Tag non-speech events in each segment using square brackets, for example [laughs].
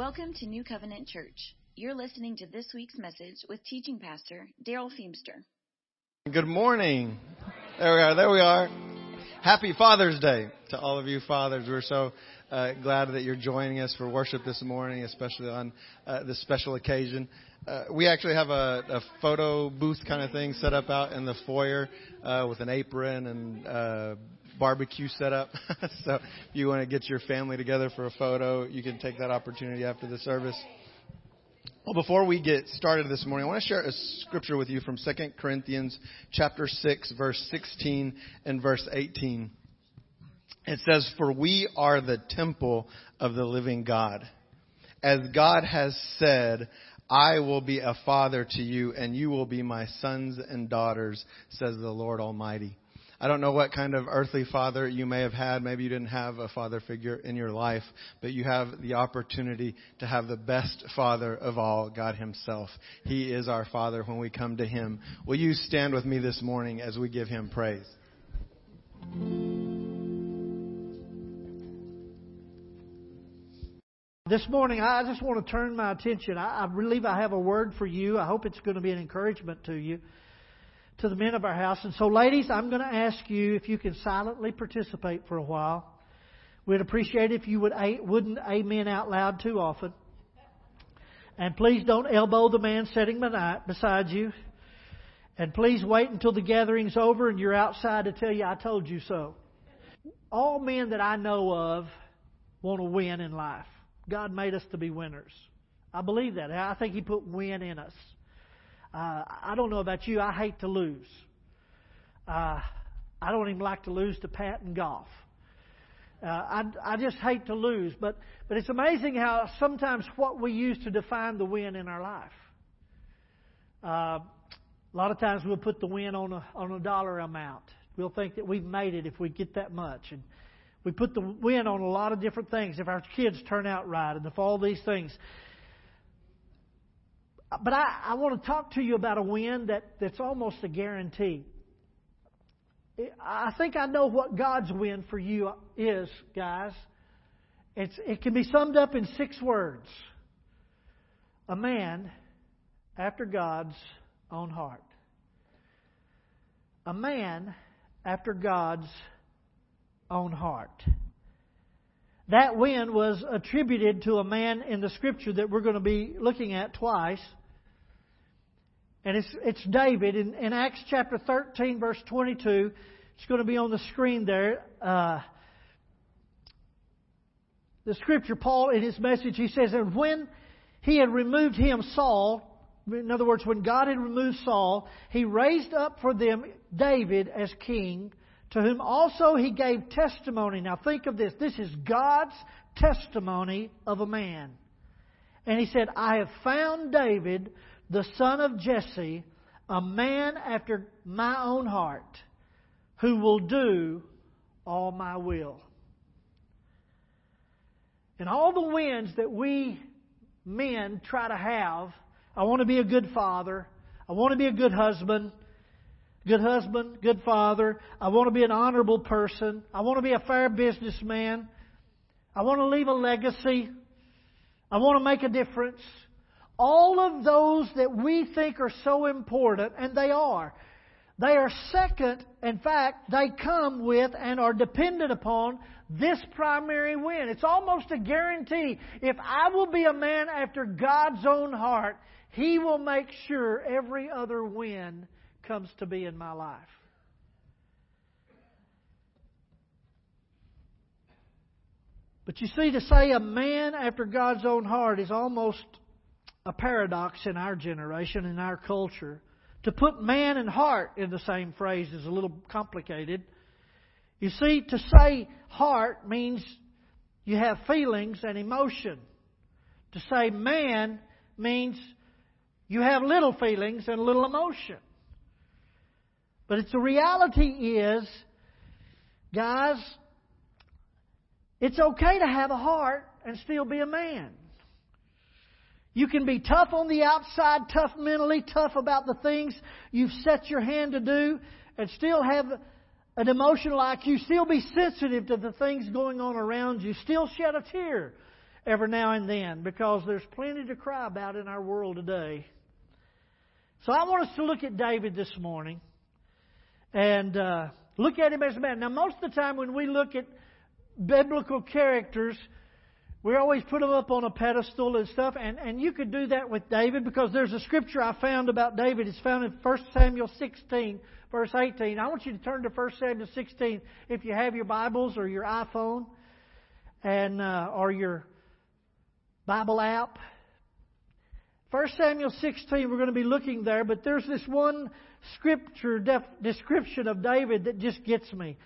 Welcome to New Covenant Church. You're listening to this week's message with teaching pastor Darrell Feemster. Good morning. There we are. There we are. Happy Father's Day to all of you fathers. We're so uh, glad that you're joining us for worship this morning, especially on uh, this special occasion. Uh, we actually have a, a, photo booth kind of thing set up out in the foyer uh, with an apron and uh, barbecue set up. [laughs] so if you want to get your family together for a photo, you can take that opportunity after the service. Well, before we get started this morning, I want to share a scripture with you from 2 Corinthians chapter 6 verse 16 and verse 18. It says, "For we are the temple of the living God. As God has said, I will be a father to you and you will be my sons and daughters, says the Lord Almighty." I don't know what kind of earthly father you may have had. Maybe you didn't have a father figure in your life, but you have the opportunity to have the best father of all, God Himself. He is our father when we come to Him. Will you stand with me this morning as we give Him praise? This morning, I just want to turn my attention. I, believe I have a word for you. I hope it's going to be an encouragement to you to the men of our house. And so, ladies, I'm going to ask you if you can silently participate for a while. We'd appreciate it if you would wouldn't amen out loud too often. And please don't elbow the man sitting beside you. And please wait until the gathering's over and you're outside to tell you I told you so. All men that I know of want to win in life. God made us to be winners. I believe that. I think He put win in us. Uh, I don't know about you. I hate to lose. Uh, I don't even like to lose to Pat and golf. Uh, I, I just hate to lose. But, but it's amazing how sometimes what we use to define the win in our life. Uh, a lot of times we'll put the win on a, on a dollar amount. We'll think that we've made it if we get that much. And we put the win on a lot of different things. If our kids turn out right and if all these things. But I, I want to talk to you about a win that, that's almost a guarantee. I think I know what God's win for you is, guys. It's, it can be summed up in six words a man after God's own heart. A man after God's own heart. That win was attributed to a man in the scripture that we're going to be looking at twice. And it's, it's David. In, in Acts chapter 13, verse 22, it's going to be on the screen there. Uh, the scripture, Paul, in his message, he says, And when he had removed him, Saul, in other words, when God had removed Saul, he raised up for them David as king, to whom also he gave testimony. Now think of this. This is God's testimony of a man. And he said, I have found David, the son of Jesse, a man after my own heart, who will do all my will. And all the wins that we men try to have, I want to be a good father, I want to be a good husband, good husband, good father, I want to be an honorable person, I want to be a fair businessman, I want to leave a legacy, I want to make a difference all of those that we think are so important, and they are, they are second. In fact, they come with and are dependent upon this primary win. It's almost a guarantee. If I will be a man after God's own heart, He will make sure every other win comes to be in my life. But you see, to say a man after God's own heart is almost a paradox in our generation, in our culture. To put man and heart in the same phrase is a little complicated. You see, to say heart means you have feelings and emotion. To say man means you have little feelings and little emotion. But it's the reality is, guys, it's okay to have a heart and still be a man. You can be tough on the outside, tough mentally, tough about the things you've set your hand to do, and still have an emotional IQ, still be sensitive to the things going on around you, still shed a tear every now and then because there's plenty to cry about in our world today. So I want us to look at David this morning and uh, look at him as a man. Now, most of the time when we look at biblical characters, we always put them up on a pedestal and stuff, and, and you could do that with David because there's a scripture I found about David. It's found in 1 Samuel 16, verse 18. I want you to turn to 1 Samuel 16 if you have your Bibles or your iPhone and uh, or your Bible app. 1 Samuel 16, we're going to be looking there, but there's this one scripture def- description of David that just gets me.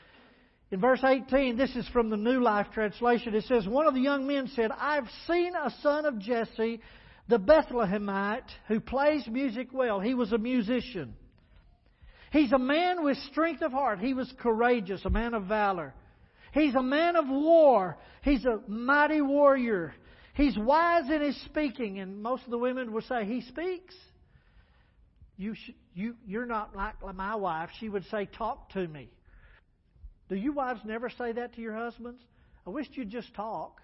In verse 18, this is from the New Life Translation. It says, One of the young men said, I've seen a son of Jesse, the Bethlehemite, who plays music well. He was a musician. He's a man with strength of heart. He was courageous, a man of valor. He's a man of war. He's a mighty warrior. He's wise in his speaking, and most of the women would say, He speaks. You, sh- you, you're not like my wife. She would say, Talk to me. Do you wives never say that to your husbands? I wish you'd just talk.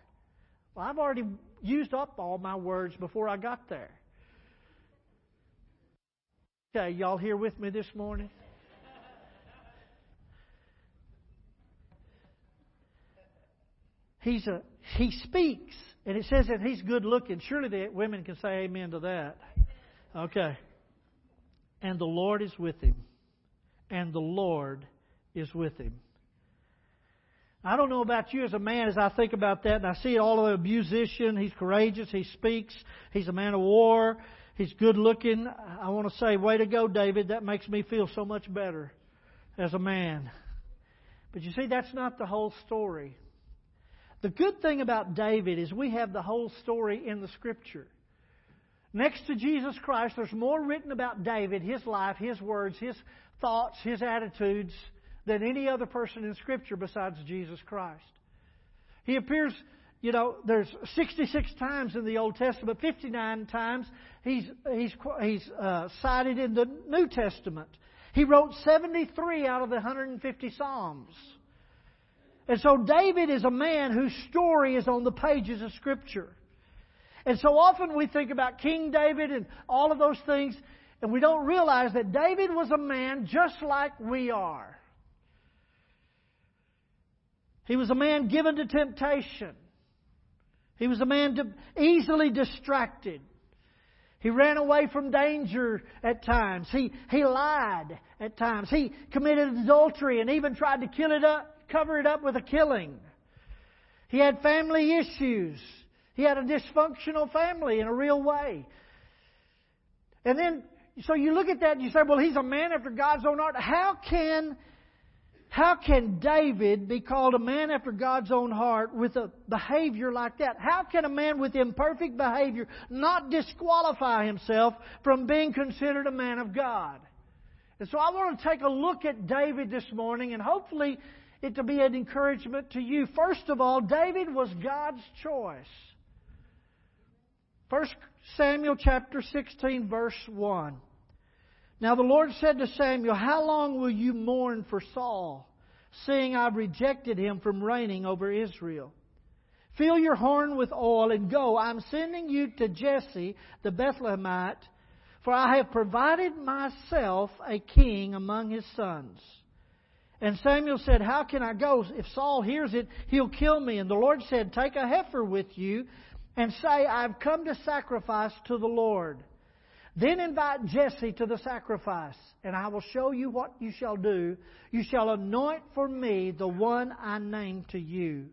Well, I've already used up all my words before I got there. Okay, y'all here with me this morning? He's a he speaks. And it says that he's good looking. Surely the women can say amen to that. Okay. And the Lord is with him. And the Lord is with him. I don't know about you as a man as I think about that and I see all of a musician. He's courageous. He speaks. He's a man of war. He's good looking. I want to say, way to go, David. That makes me feel so much better as a man. But you see, that's not the whole story. The good thing about David is we have the whole story in the Scripture. Next to Jesus Christ, there's more written about David, his life, his words, his thoughts, his attitudes, than any other person in Scripture besides Jesus Christ. He appears, you know, there's 66 times in the Old Testament, 59 times he's, he's, he's uh, cited in the New Testament. He wrote 73 out of the 150 Psalms. And so David is a man whose story is on the pages of Scripture. And so often we think about King David and all of those things, and we don't realize that David was a man just like we are. He was a man given to temptation. He was a man easily distracted. He ran away from danger at times. He, he lied at times. He committed adultery and even tried to kill it up, cover it up with a killing. He had family issues. He had a dysfunctional family in a real way. And then, so you look at that and you say, well, he's a man after God's own heart. How can, how can David be called a man after God's own heart with a behavior like that? How can a man with imperfect behavior not disqualify himself from being considered a man of God? And so I want to take a look at David this morning and hopefully it to be an encouragement to you. First of all, David was God's choice. First Samuel chapter 16 verse 1. Now the Lord said to Samuel, How long will you mourn for Saul, seeing I've rejected him from reigning over Israel? Fill your horn with oil and go. I'm sending you to Jesse the Bethlehemite, for I have provided myself a king among his sons. And Samuel said, How can I go? If Saul hears it, he'll kill me. And the Lord said, Take a heifer with you and say, I've come to sacrifice to the Lord. Then invite Jesse to the sacrifice, and I will show you what you shall do. You shall anoint for me the one I name to you.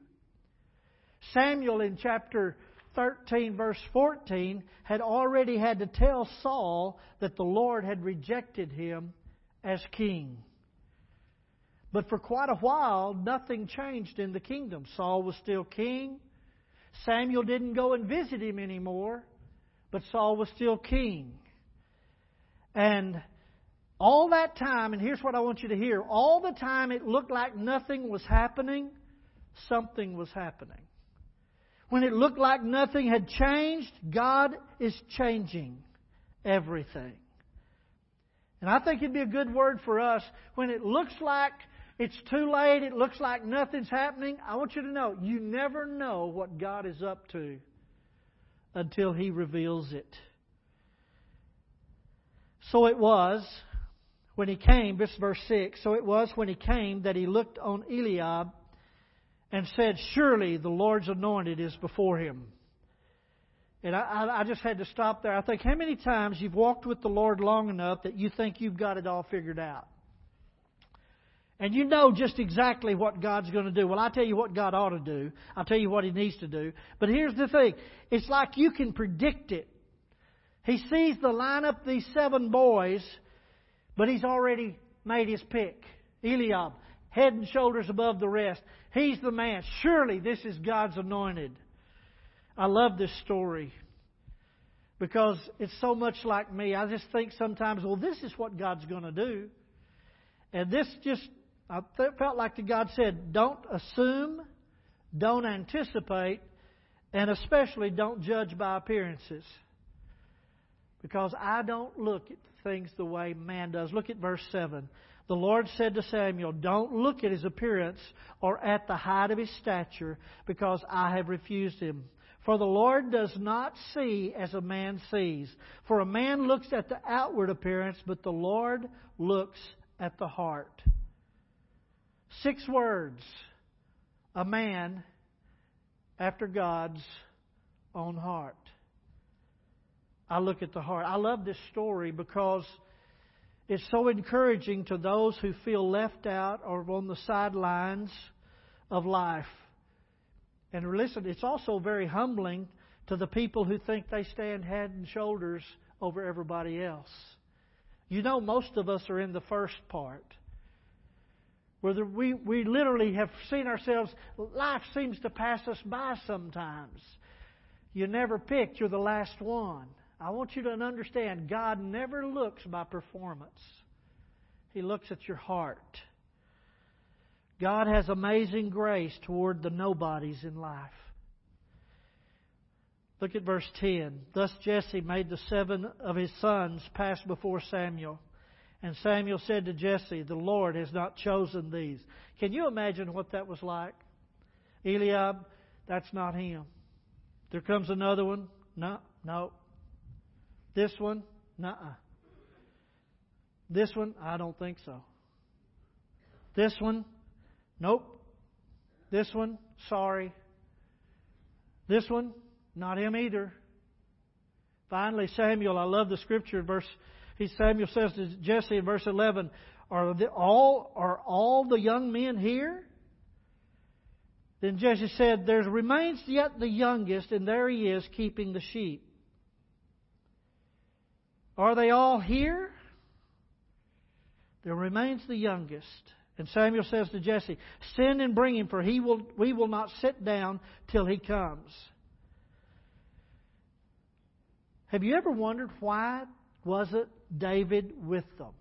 Samuel in chapter 13, verse 14, had already had to tell Saul that the Lord had rejected him as king. But for quite a while, nothing changed in the kingdom. Saul was still king. Samuel didn't go and visit him anymore, but Saul was still king. And all that time, and here's what I want you to hear all the time it looked like nothing was happening, something was happening. When it looked like nothing had changed, God is changing everything. And I think it'd be a good word for us when it looks like It's too late. It looks like nothing's happening. I want you to know you never know what God is up to until He reveals it. So it was when he came, this verse 6, so it was when he came that he looked on Eliab and said, Surely the Lord's anointed is before him. And I, I, just had to stop there. I think how many times you've walked with the Lord long enough that you think you've got it all figured out. And you know just exactly what God's going to do. Well, I'll tell you what God ought to do. I'll tell you what He needs to do. But here's the thing it's like you can predict it. He sees the lineup, these seven boys, but he's already made his pick. Eliab, head and shoulders above the rest. He's the man. Surely this is God's anointed. I love this story because it's so much like me. I just think sometimes, well, this is what God's going to do. And this just, I felt like the God said, don't assume, don't anticipate, and especially don't judge by appearances. Because I don't look at things the way man does. Look at verse 7. The Lord said to Samuel, Don't look at his appearance or at the height of his stature, because I have refused him. For the Lord does not see as a man sees. For a man looks at the outward appearance, but the Lord looks at the heart. Six words. A man after God's own heart. I look at the heart. I love this story because it's so encouraging to those who feel left out or on the sidelines of life. And listen, it's also very humbling to the people who think they stand head and shoulders over everybody else. You know, most of us are in the first part. Where we, we literally have seen ourselves, life seems to pass us by sometimes. You never picked, you're the last one. I want you to understand God never looks by performance, He looks at your heart. God has amazing grace toward the nobodies in life. Look at verse 10. Thus Jesse made the seven of his sons pass before Samuel. And Samuel said to Jesse, The Lord has not chosen these. Can you imagine what that was like? Eliab, that's not him. There comes another one. No, no, this one, nah. This one, I don't think so. This one, nope. This one, sorry. This one, not him either. Finally, Samuel, I love the scripture verse. He Samuel says to Jesse in verse eleven, "Are the, all are all the young men here?" Then Jesse said, "There remains yet the youngest, and there he is keeping the sheep." Are they all here? There remains the youngest. And Samuel says to Jesse, Send and bring him, for he will, we will not sit down till he comes. Have you ever wondered why wasn't David with them?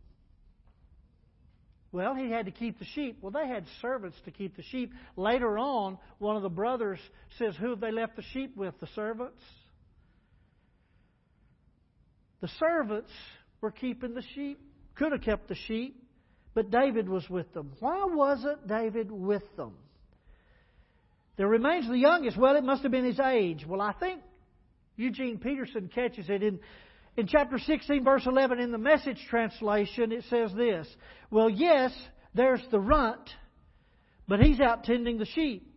Well, he had to keep the sheep. Well, they had servants to keep the sheep. Later on, one of the brothers says, Who have they left the sheep with? The servants? The servants were keeping the sheep, could have kept the sheep, but David was with them. Why wasn't David with them? There remains the youngest. Well, it must have been his age. Well, I think Eugene Peterson catches it in in chapter 16, verse 11, in the message translation, it says this Well, yes, there's the runt, but he's out tending the sheep.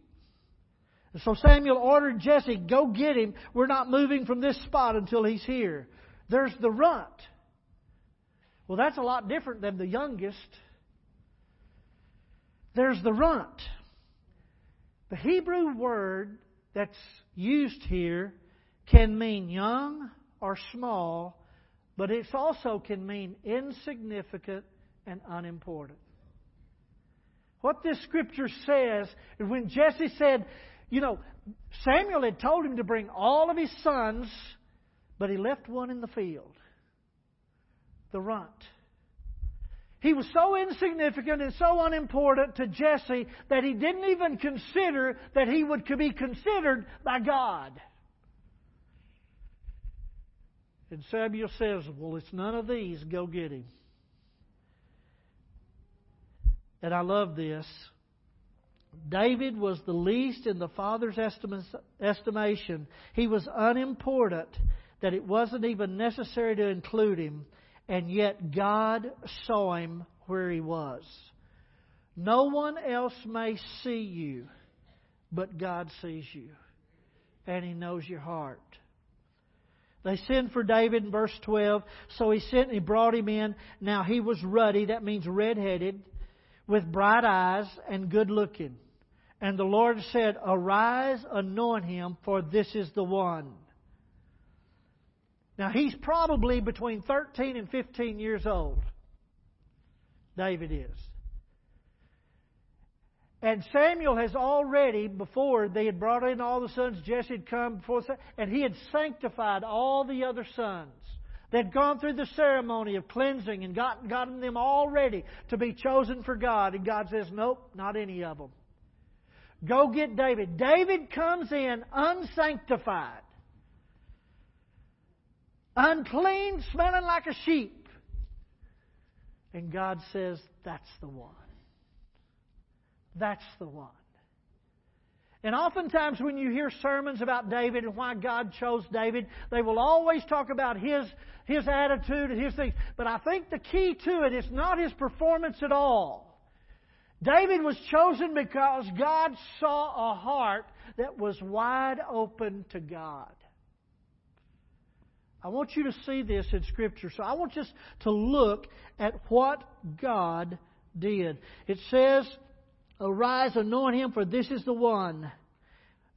And so Samuel ordered Jesse, Go get him. We're not moving from this spot until he's here. There's the runt. Well, that's a lot different than the youngest. There's the runt. The Hebrew word that's used here can mean young or small, but it also can mean insignificant and unimportant. What this scripture says is when Jesse said, you know, Samuel had told him to bring all of his sons but he left one in the field the runt. He was so insignificant and so unimportant to Jesse that he didn't even consider that he would be considered by God. And Samuel says, Well, it's none of these. Go get him. and I love this. David was the least in the Father's estimation. He was unimportant, that it wasn't even necessary to include him, and yet God saw him where he was. No one else may see you, but God sees you, and he knows your heart. They sent for David in verse 12, so he sent and he brought him in. Now he was ruddy, that means red-headed, with bright eyes and good looking. And the Lord said, Arise, anoint him, for this is the one. Now he's probably between 13 and 15 years old. David is. And Samuel has already, before they had brought in all the sons, Jesse had come before, and he had sanctified all the other sons. They'd gone through the ceremony of cleansing and gotten, gotten them all ready to be chosen for God. And God says, Nope, not any of them. Go get David. David comes in unsanctified, unclean, smelling like a sheep. And God says, That's the one. That's the one. And oftentimes, when you hear sermons about David and why God chose David, they will always talk about his, his attitude and his things. But I think the key to it is not his performance at all. David was chosen because God saw a heart that was wide open to God. I want you to see this in Scripture. So I want us to look at what God did. It says Arise, anoint him, for this is the one.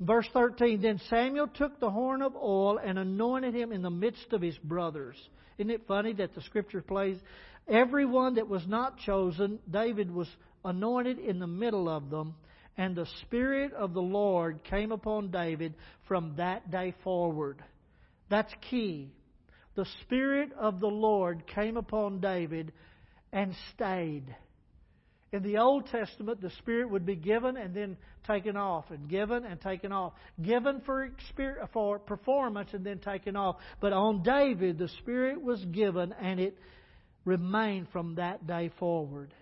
Verse 13 Then Samuel took the horn of oil and anointed him in the midst of his brothers. Isn't it funny that the scripture plays? Everyone that was not chosen, David was anointed in the middle of them, and the Spirit of the Lord came upon David from that day forward. That's key. The Spirit of the Lord came upon David and stayed. In the Old Testament, the Spirit would be given and then taken off, and given and taken off. Given for, for performance and then taken off. But on David, the Spirit was given and it remained from that day forward.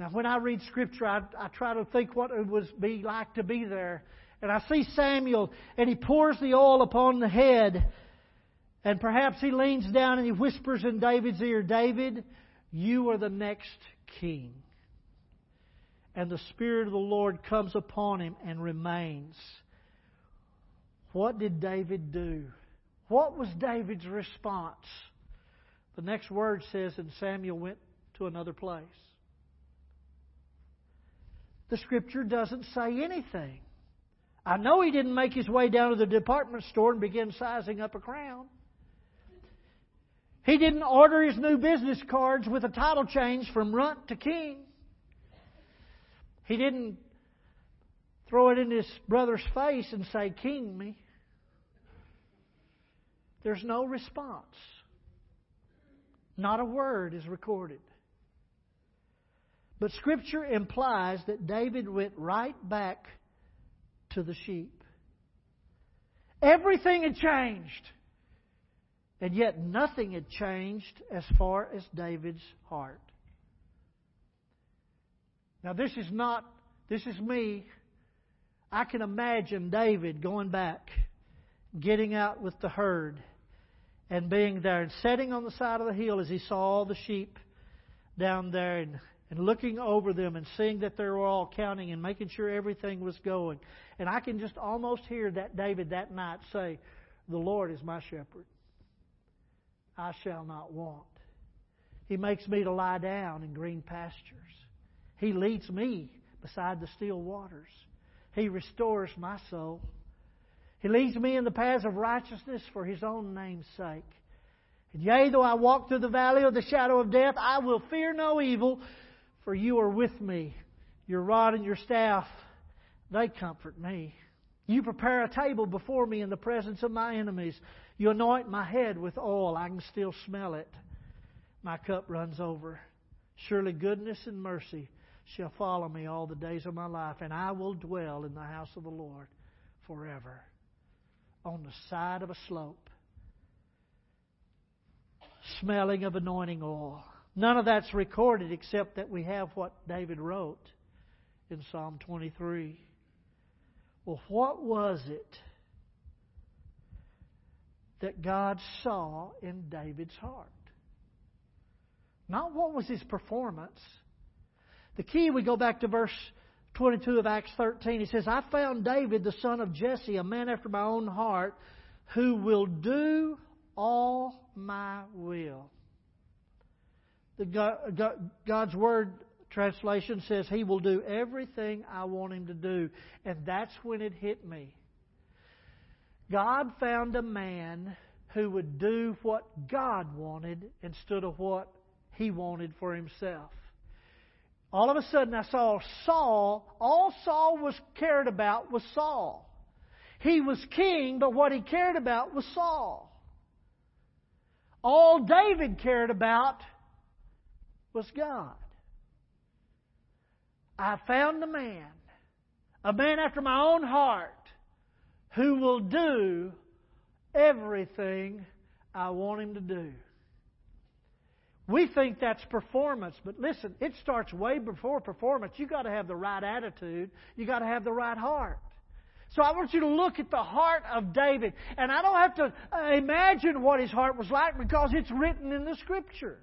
Now, when I read Scripture, I, I try to think what it would be like to be there. And I see Samuel, and he pours the oil upon the head. And perhaps he leans down and he whispers in David's ear, David, you are the next king. And the Spirit of the Lord comes upon him and remains. What did David do? What was David's response? The next word says, and Samuel went to another place. The scripture doesn't say anything. I know he didn't make his way down to the department store and begin sizing up a crown. He didn't order his new business cards with a title change from runt to king. He didn't throw it in his brother's face and say, King me. There's no response. Not a word is recorded. But Scripture implies that David went right back to the sheep. Everything had changed. And yet nothing had changed as far as David's heart. Now, this is not, this is me. I can imagine David going back, getting out with the herd, and being there and sitting on the side of the hill as he saw all the sheep down there and, and looking over them and seeing that they were all counting and making sure everything was going. And I can just almost hear that David that night say, The Lord is my shepherd. I shall not want. He makes me to lie down in green pastures. He leads me beside the still waters. He restores my soul. He leads me in the paths of righteousness for His own name's sake. And yea, though I walk through the valley of the shadow of death, I will fear no evil, for you are with me. Your rod and your staff, they comfort me. You prepare a table before me in the presence of my enemies. You anoint my head with oil. I can still smell it. My cup runs over. Surely goodness and mercy shall follow me all the days of my life, and I will dwell in the house of the Lord forever. On the side of a slope, smelling of anointing oil. None of that's recorded except that we have what David wrote in Psalm 23. Well, what was it that God saw in David's heart? Not what was his performance. The key, we go back to verse 22 of Acts 13. He says, I found David, the son of Jesse, a man after my own heart, who will do all my will. The God, God's Word translation says He will do everything I want Him to do. And that's when it hit me. God found a man who would do what God wanted instead of what He wanted for Himself. All of a sudden, I saw Saul. All Saul was cared about was Saul. He was king, but what he cared about was Saul. All David cared about was God. I found a man, a man after my own heart, who will do everything I want him to do. We think that's performance, but listen, it starts way before performance. You've got to have the right attitude, you've got to have the right heart. So I want you to look at the heart of David. And I don't have to uh, imagine what his heart was like because it's written in the Scripture.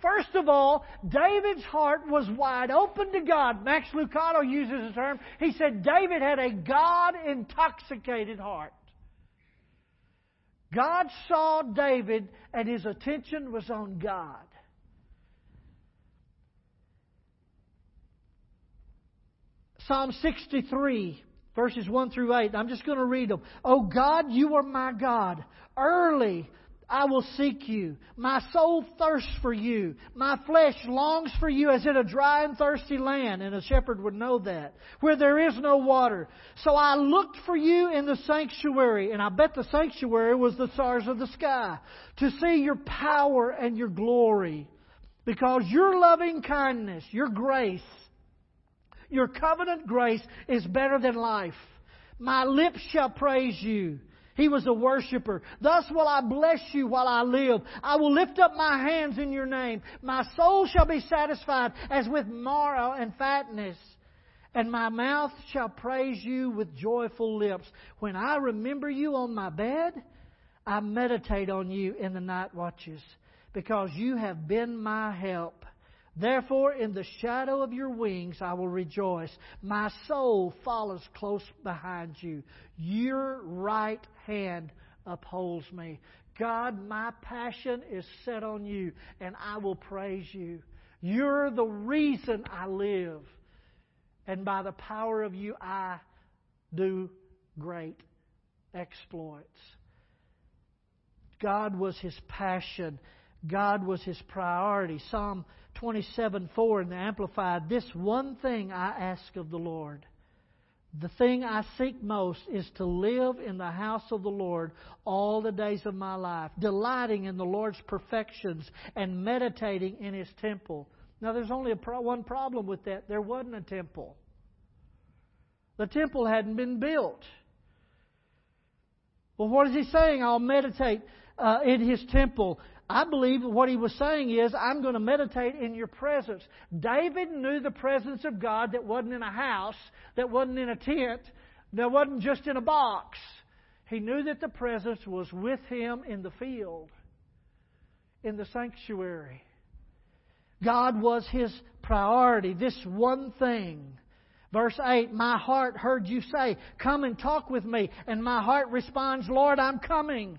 First of all, David's heart was wide open to God. Max Lucado uses the term. He said David had a God intoxicated heart. God saw David and his attention was on God. Psalm 63 verses 1 through 8. I'm just going to read them. Oh God, you are my God. Early I will seek you. My soul thirsts for you. My flesh longs for you as in a dry and thirsty land. And a shepherd would know that. Where there is no water. So I looked for you in the sanctuary. And I bet the sanctuary was the stars of the sky. To see your power and your glory. Because your loving kindness, your grace, your covenant grace is better than life. My lips shall praise you. He was a worshiper. Thus will I bless you while I live. I will lift up my hands in your name. My soul shall be satisfied as with marrow and fatness. And my mouth shall praise you with joyful lips. When I remember you on my bed, I meditate on you in the night watches, because you have been my help. Therefore, in the shadow of your wings I will rejoice. My soul follows close behind you. Your right hand upholds me. God, my passion is set on you, and I will praise you. You're the reason I live. And by the power of you, I do great exploits. God was his passion. God was his priority. Psalm 27 4 in the Amplified, this one thing I ask of the Lord. The thing I seek most is to live in the house of the Lord all the days of my life, delighting in the Lord's perfections and meditating in His temple. Now, there's only pro- one problem with that. There wasn't a temple. The temple hadn't been built. Well, what is he saying? I'll meditate uh, in his temple. I believe what he was saying is, I'm going to meditate in your presence. David knew the presence of God that wasn't in a house, that wasn't in a tent, that wasn't just in a box. He knew that the presence was with him in the field, in the sanctuary. God was his priority, this one thing. Verse 8, My heart heard you say, Come and talk with me. And my heart responds, Lord, I'm coming.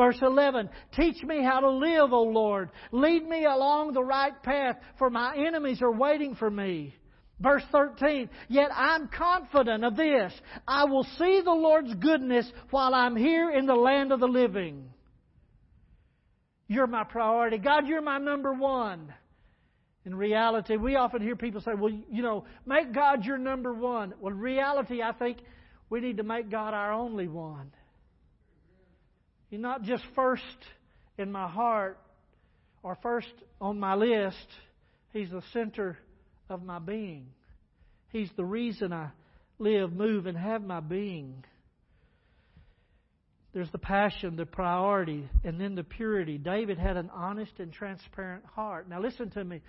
Verse 11, Teach me how to live, O Lord. Lead me along the right path, for my enemies are waiting for me. Verse 13, Yet I'm confident of this. I will see the Lord's goodness while I'm here in the land of the living. You're my priority. God, you're my number one. In reality, we often hear people say, well, you know, make God your number one. Well, in reality, I think we need to make God our only one. He's not just first in my heart or first on my list. He's the center of my being. He's the reason I live, move, and have my being. There's the passion, the priority, and then the purity. David had an honest and transparent heart. Now, listen to me.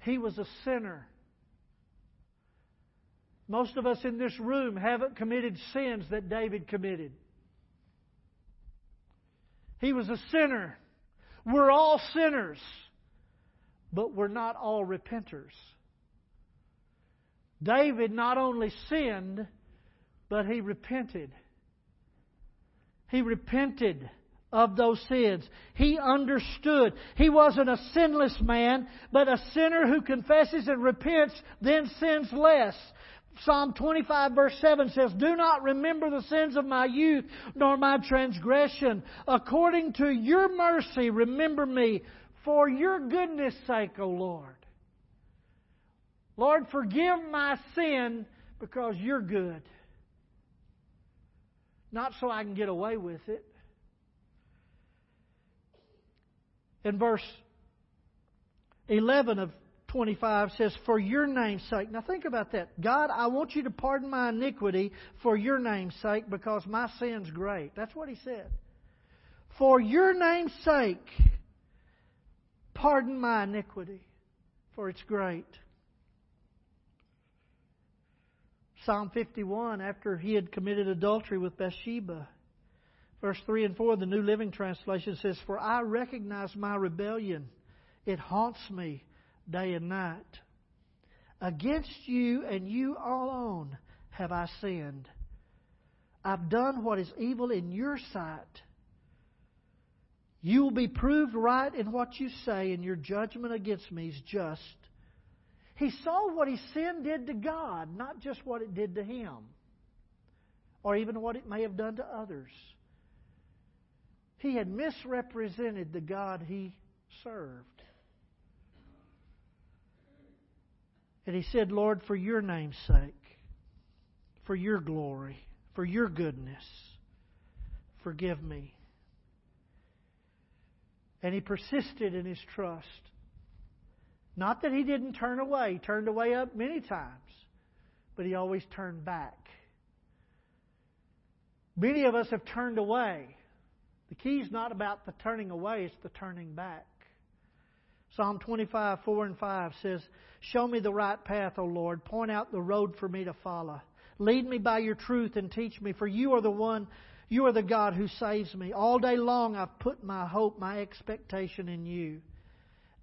He was a sinner. Most of us in this room haven't committed sins that David committed. He was a sinner. We're all sinners, but we're not all repenters. David not only sinned, but he repented. He repented of those sins. He understood. He wasn't a sinless man, but a sinner who confesses and repents, then sins less. Psalm 25 verse 7 says, Do not remember the sins of my youth, nor my transgression. According to your mercy, remember me, for your goodness sake, O Lord. Lord, forgive my sin because you're good. Not so I can get away with it. In verse 11 of 25 says, For your name's sake. Now think about that. God, I want you to pardon my iniquity for your name's sake because my sin's great. That's what he said. For your name's sake, pardon my iniquity, for it's great. Psalm 51, after he had committed adultery with Bathsheba. Verse 3 and 4, the New Living Translation says, For I recognize my rebellion. It haunts me day and night. Against you and you alone have I sinned. I've done what is evil in your sight. You will be proved right in what you say, and your judgment against me is just. He saw what his sin did to God, not just what it did to him, or even what it may have done to others. He had misrepresented the God he served. And he said, Lord, for your name's sake, for your glory, for your goodness, forgive me. And he persisted in his trust. Not that he didn't turn away, he turned away up many times, but he always turned back. Many of us have turned away. The key is not about the turning away, it's the turning back. Psalm 25, 4 and 5 says, Show me the right path, O Lord. Point out the road for me to follow. Lead me by your truth and teach me, for you are the one, you are the God who saves me. All day long I've put my hope, my expectation in you.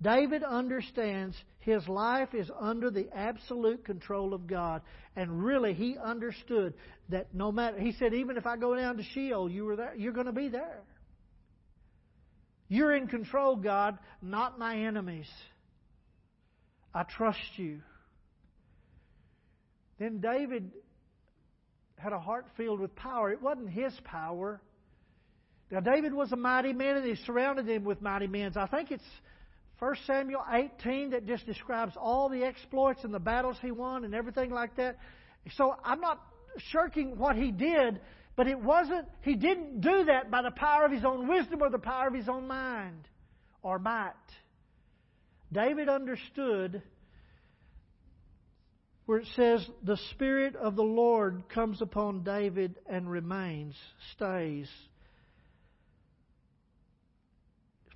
David understands his life is under the absolute control of God. And really, he understood that no matter, he said, even if I go down to Sheol, you were there, you're going to be there. You're in control, God, not my enemies. I trust you. Then David had a heart filled with power. It wasn't his power. Now, David was a mighty man, and he surrounded him with mighty men. I think it's 1 Samuel 18 that just describes all the exploits and the battles he won and everything like that. So I'm not shirking what he did, but it wasn't, he didn't do that by the power of his own wisdom or the power of his own mind or might. David understood where it says, The Spirit of the Lord comes upon David and remains, stays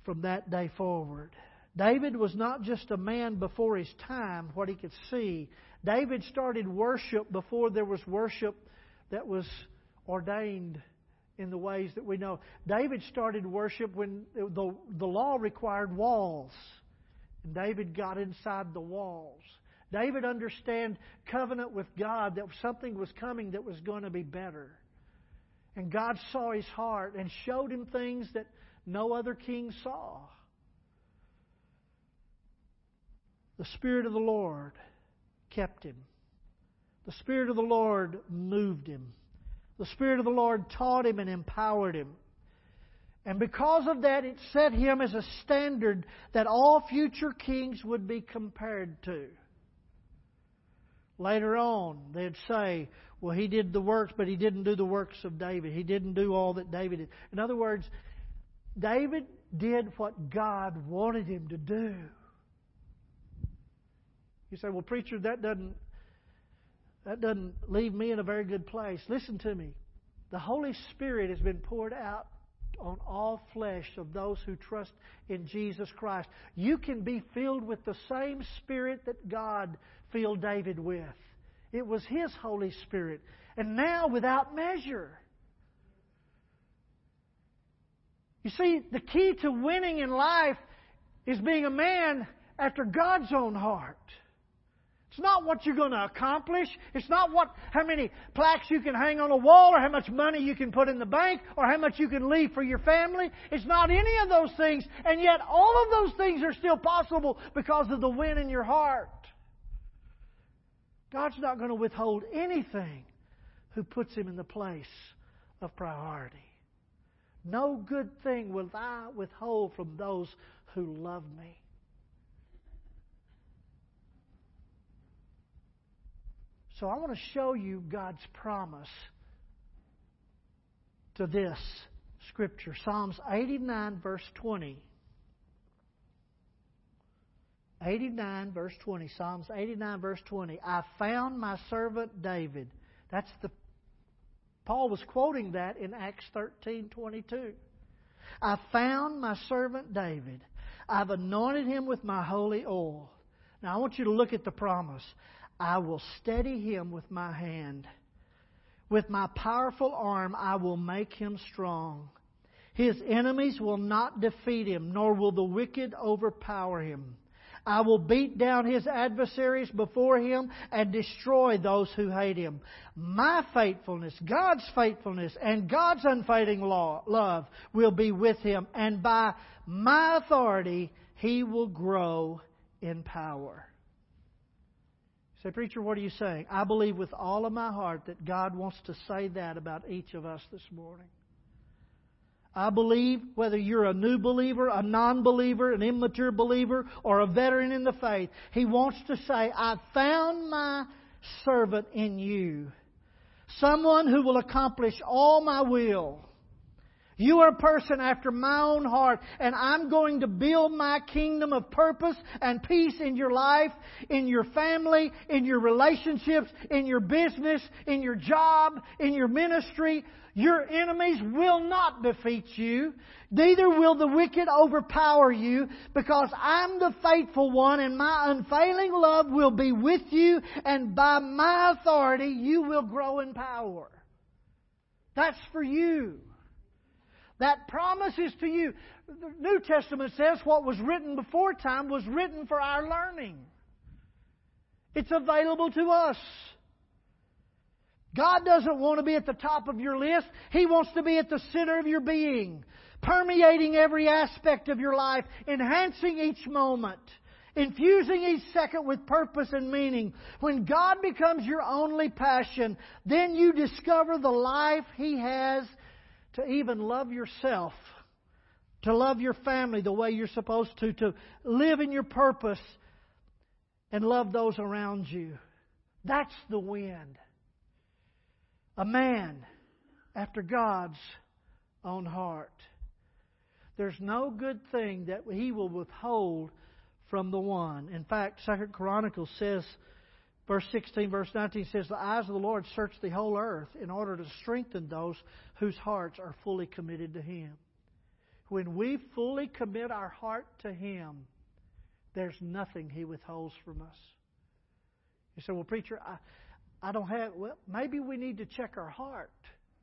from that day forward. David was not just a man before his time, what he could see. David started worship before there was worship that was ordained in the ways that we know. David started worship when the, the law required walls. And David got inside the walls. David understand covenant with God that something was coming that was going to be better. And God saw his heart and showed him things that no other king saw. The Spirit of the Lord kept him. The Spirit of the Lord moved him. The Spirit of the Lord taught him and empowered him. And because of that, it set him as a standard that all future kings would be compared to. Later on, they'd say, well, he did the works, but he didn't do the works of David. He didn't do all that David did. In other words, David did what God wanted him to do. You say, well, preacher, that doesn't that doesn't leave me in a very good place. Listen to me. The Holy Spirit has been poured out on all flesh of those who trust in Jesus Christ. You can be filled with the same Spirit that God filled David with. It was His Holy Spirit. And now without measure. You see, the key to winning in life is being a man after God's own heart. It's not what you're going to accomplish. It's not what how many plaques you can hang on a wall or how much money you can put in the bank or how much you can leave for your family. It's not any of those things. And yet all of those things are still possible because of the win in your heart. God's not going to withhold anything who puts him in the place of priority. No good thing will I withhold from those who love me. So I want to show you God's promise to this scripture Psalms 89, verse 20. 89, verse 20. Psalms 89, verse 20. I found my servant David. That's the Paul was quoting that in Acts 13, 22. I found my servant David. I've anointed him with my holy oil. Now I want you to look at the promise. I will steady him with my hand. With my powerful arm, I will make him strong. His enemies will not defeat him, nor will the wicked overpower him. I will beat down his adversaries before him and destroy those who hate him. My faithfulness, God's faithfulness, and God's unfading love will be with him, and by my authority he will grow in power. Say, preacher, what are you saying? I believe with all of my heart that God wants to say that about each of us this morning. I believe whether you're a new believer, a non believer, an immature believer, or a veteran in the faith, He wants to say, I found my servant in you. Someone who will accomplish all my will. You are a person after my own heart, and I'm going to build my kingdom of purpose and peace in your life, in your family, in your relationships, in your business, in your job, in your ministry. Your enemies will not defeat you. Neither will the wicked overpower you, because I'm the faithful one, and my unfailing love will be with you, and by my authority you will grow in power. That's for you. That promise is to you. The New Testament says what was written before time was written for our learning. It's available to us. God doesn't want to be at the top of your list. He wants to be at the center of your being, permeating every aspect of your life, enhancing each moment, infusing each second with purpose and meaning. When God becomes your only passion, then you discover the life He has to even love yourself, to love your family the way you're supposed to, to live in your purpose and love those around you. That's the wind. A man after God's own heart. There's no good thing that he will withhold from the one. In fact, Second Chronicles says Verse 16, verse 19 says, The eyes of the Lord search the whole earth in order to strengthen those whose hearts are fully committed to Him. When we fully commit our heart to Him, there's nothing He withholds from us. You say, Well, preacher, I, I don't have. Well, maybe we need to check our heart.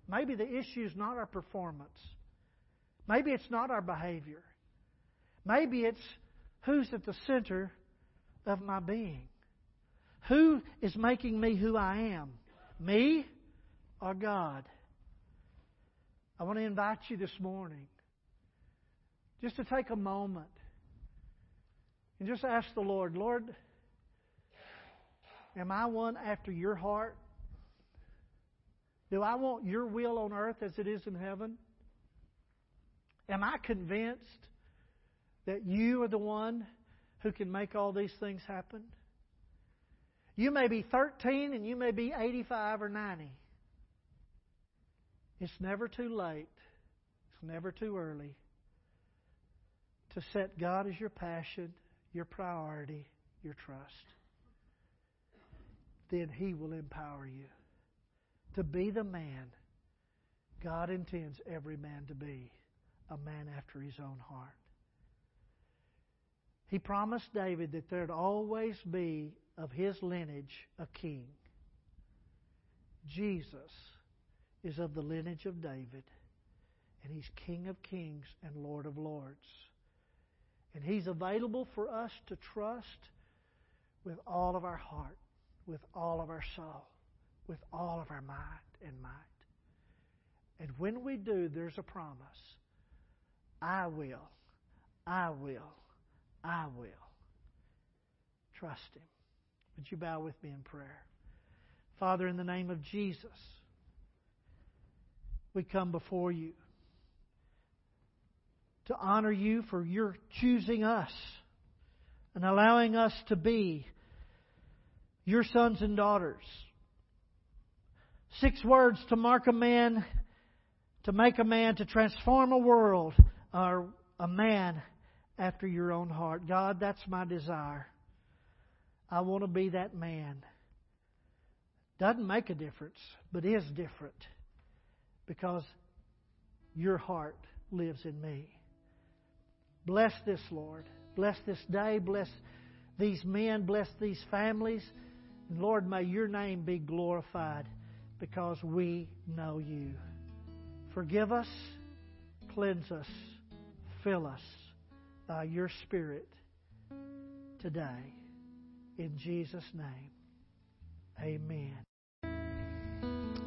Maybe the issue is not our performance. Maybe it's not our behavior. Maybe it's who's at the center of my being. Who is making me who I am? Me or God? I want to invite you this morning just to take a moment and just ask the Lord, Lord, am I one after your heart? Do I want your will on earth as it is in heaven? Am I convinced that you are the one who can make all these things happen? You may be 13 and you may be 85 or 90. It's never too late. It's never too early to set God as your passion, your priority, your trust. Then He will empower you to be the man God intends every man to be a man after his own heart. He promised David that there'd always be of his lineage a king. Jesus is of the lineage of David, and he's King of kings and Lord of lords. And he's available for us to trust with all of our heart, with all of our soul, with all of our mind and might. And when we do, there's a promise I will, I will, I will trust Him. Would you bow with me in prayer? Father, in the name of Jesus, we come before you to honor you for your choosing us and allowing us to be your sons and daughters. Six words to mark a man, to make a man, to transform a world, or a man after your own heart. God, that's my desire. I want to be that man. Doesn't make a difference, but is different because your heart lives in me. Bless this, Lord. Bless this day. Bless these men. Bless these families. And Lord, may your name be glorified because we know you. Forgive us, cleanse us, fill us by your Spirit today. In Jesus' name, amen.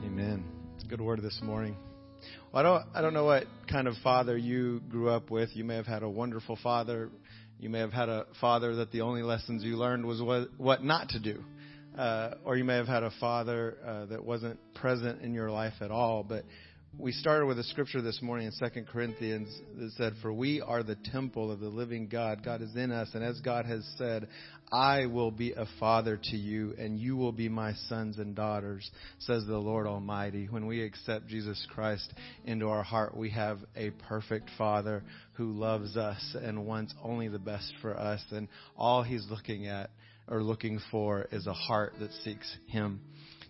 Amen. Good word this morning. Well, I don't, I don't know what kind of father you grew up with. You may have had a wonderful father. You may have had a father that the only lessons you learned was what, what not to do. Uh, or you may have had a father uh, that wasn't present in your life at all. But we started with a scripture this morning in Second Corinthians that said, For we are the temple of the living God. God is in us. And as God has said, I will be a father to you, and you will be my sons and daughters, says the Lord Almighty. When we accept Jesus Christ into our heart, we have a perfect Father who loves us and wants only the best for us. And all He's looking at or looking for is a heart that seeks Him.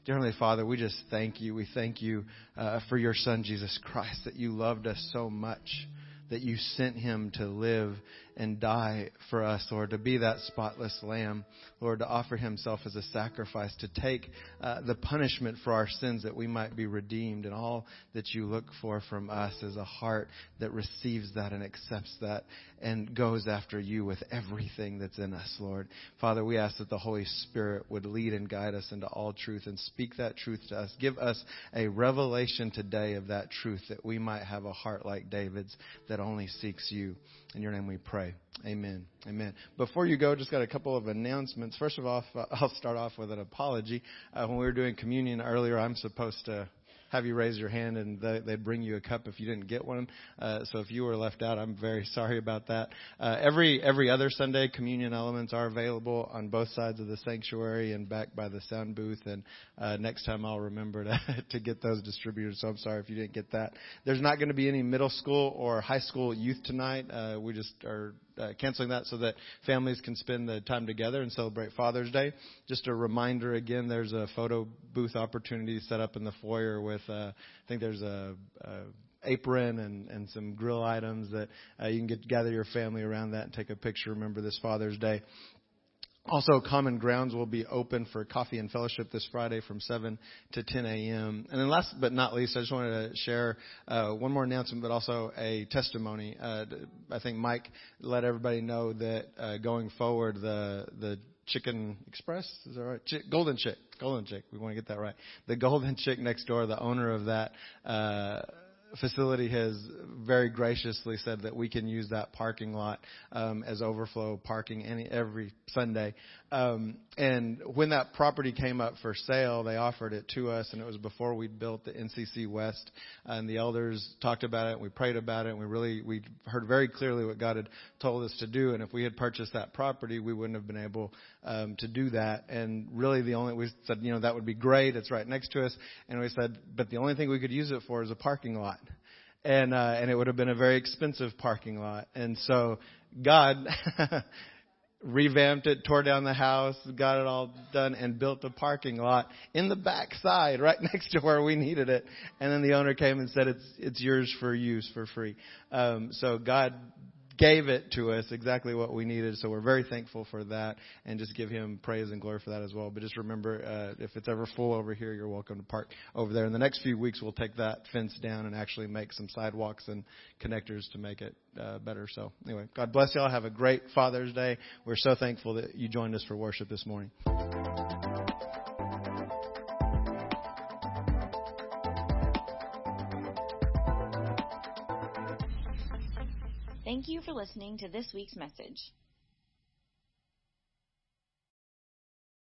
Dear Heavenly Father, we just thank you. We thank you uh, for your Son, Jesus Christ, that you loved us so much, that you sent him to live and die for us, Lord, to be that spotless lamb, Lord, to offer himself as a sacrifice, to take uh, the punishment for our sins that we might be redeemed. And all that you look for from us is a heart that receives that and accepts that and goes after you with everything that's in us, Lord. Father, we ask that the Holy Spirit would lead and guide us into all truth and speak that truth to us. Give us a revelation today of that truth that we might have a heart like David's that only seeks you. In your name we pray. Amen. Amen. Before you go, just got a couple of announcements. First of all, [laughs] I'll start off with an apology. Uh, when we were doing communion earlier, I'm supposed to have you raise your hand and they, would bring you a cup if you didn't get one. Uh, so if you were left out, I'm very [laughs] sorry about that. Uh, every every other Sunday, communion elements are available on both sides of the sanctuary and back by the sound booth. And uh, next time I'll remember to [laughs] to get those distributed. So I'm sorry if you didn't get that. There's not going to be any middle school or high school youth tonight. Uh, we just are uh, canceling that so that families can spend the time together and celebrate Father's Day. Just a reminder again, there's a photo booth opportunity set up in the foyer with, uh, I think there's a, a apron and, and some grill items that uh, you can get gather your family around that and take a picture. Remember this Father's Day. Also, Common Grounds will be open for coffee and fellowship this Friday from 7 to 10 a.m. And then last but not least, I just wanted to share uh, one more announcement, but also a testimony. Uh, I think Mike let everybody know that uh, going forward, the the Chicken Express is that right? Ch- Golden Chick, Golden Chick. We want to get that right. The Golden Chick next door, the owner of that. Uh, facility has very graciously said that we can use that parking lot um, as overflow parking any every Sunday. Um, and when that property came up for sale, they offered it to us, and it was before we'd built the NCC West. And the elders talked about it, and we prayed about it, and we really we heard very clearly what God had told us to do. And if we had purchased that property, we wouldn't have been able um, to do that. And really, the only we said, you know, that would be great. It's right next to us. And we said, but the only thing we could use it for is a parking lot and uh, and it would have been a very expensive parking lot. And so God [laughs] revamped it, tore down the house, got it all done, and built a parking lot in the back side, [laughs] right next to where we needed it. And then the owner came and said, "It's it's yours for use for free." Um, so God gave it to us exactly what we needed. So we're very thankful for that and just give him praise and glory for that as well. But just remember, uh, if it's ever full over here, you're welcome to park over there. In the next few weeks, we'll take that fence down and actually make some sidewalks and connectors to make it uh, better. So anyway, God bless y'all. Have a great Father's Day. We're so thankful that you joined us for worship this morning. Listening to this week's message.